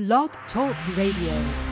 Blog Talk Radio.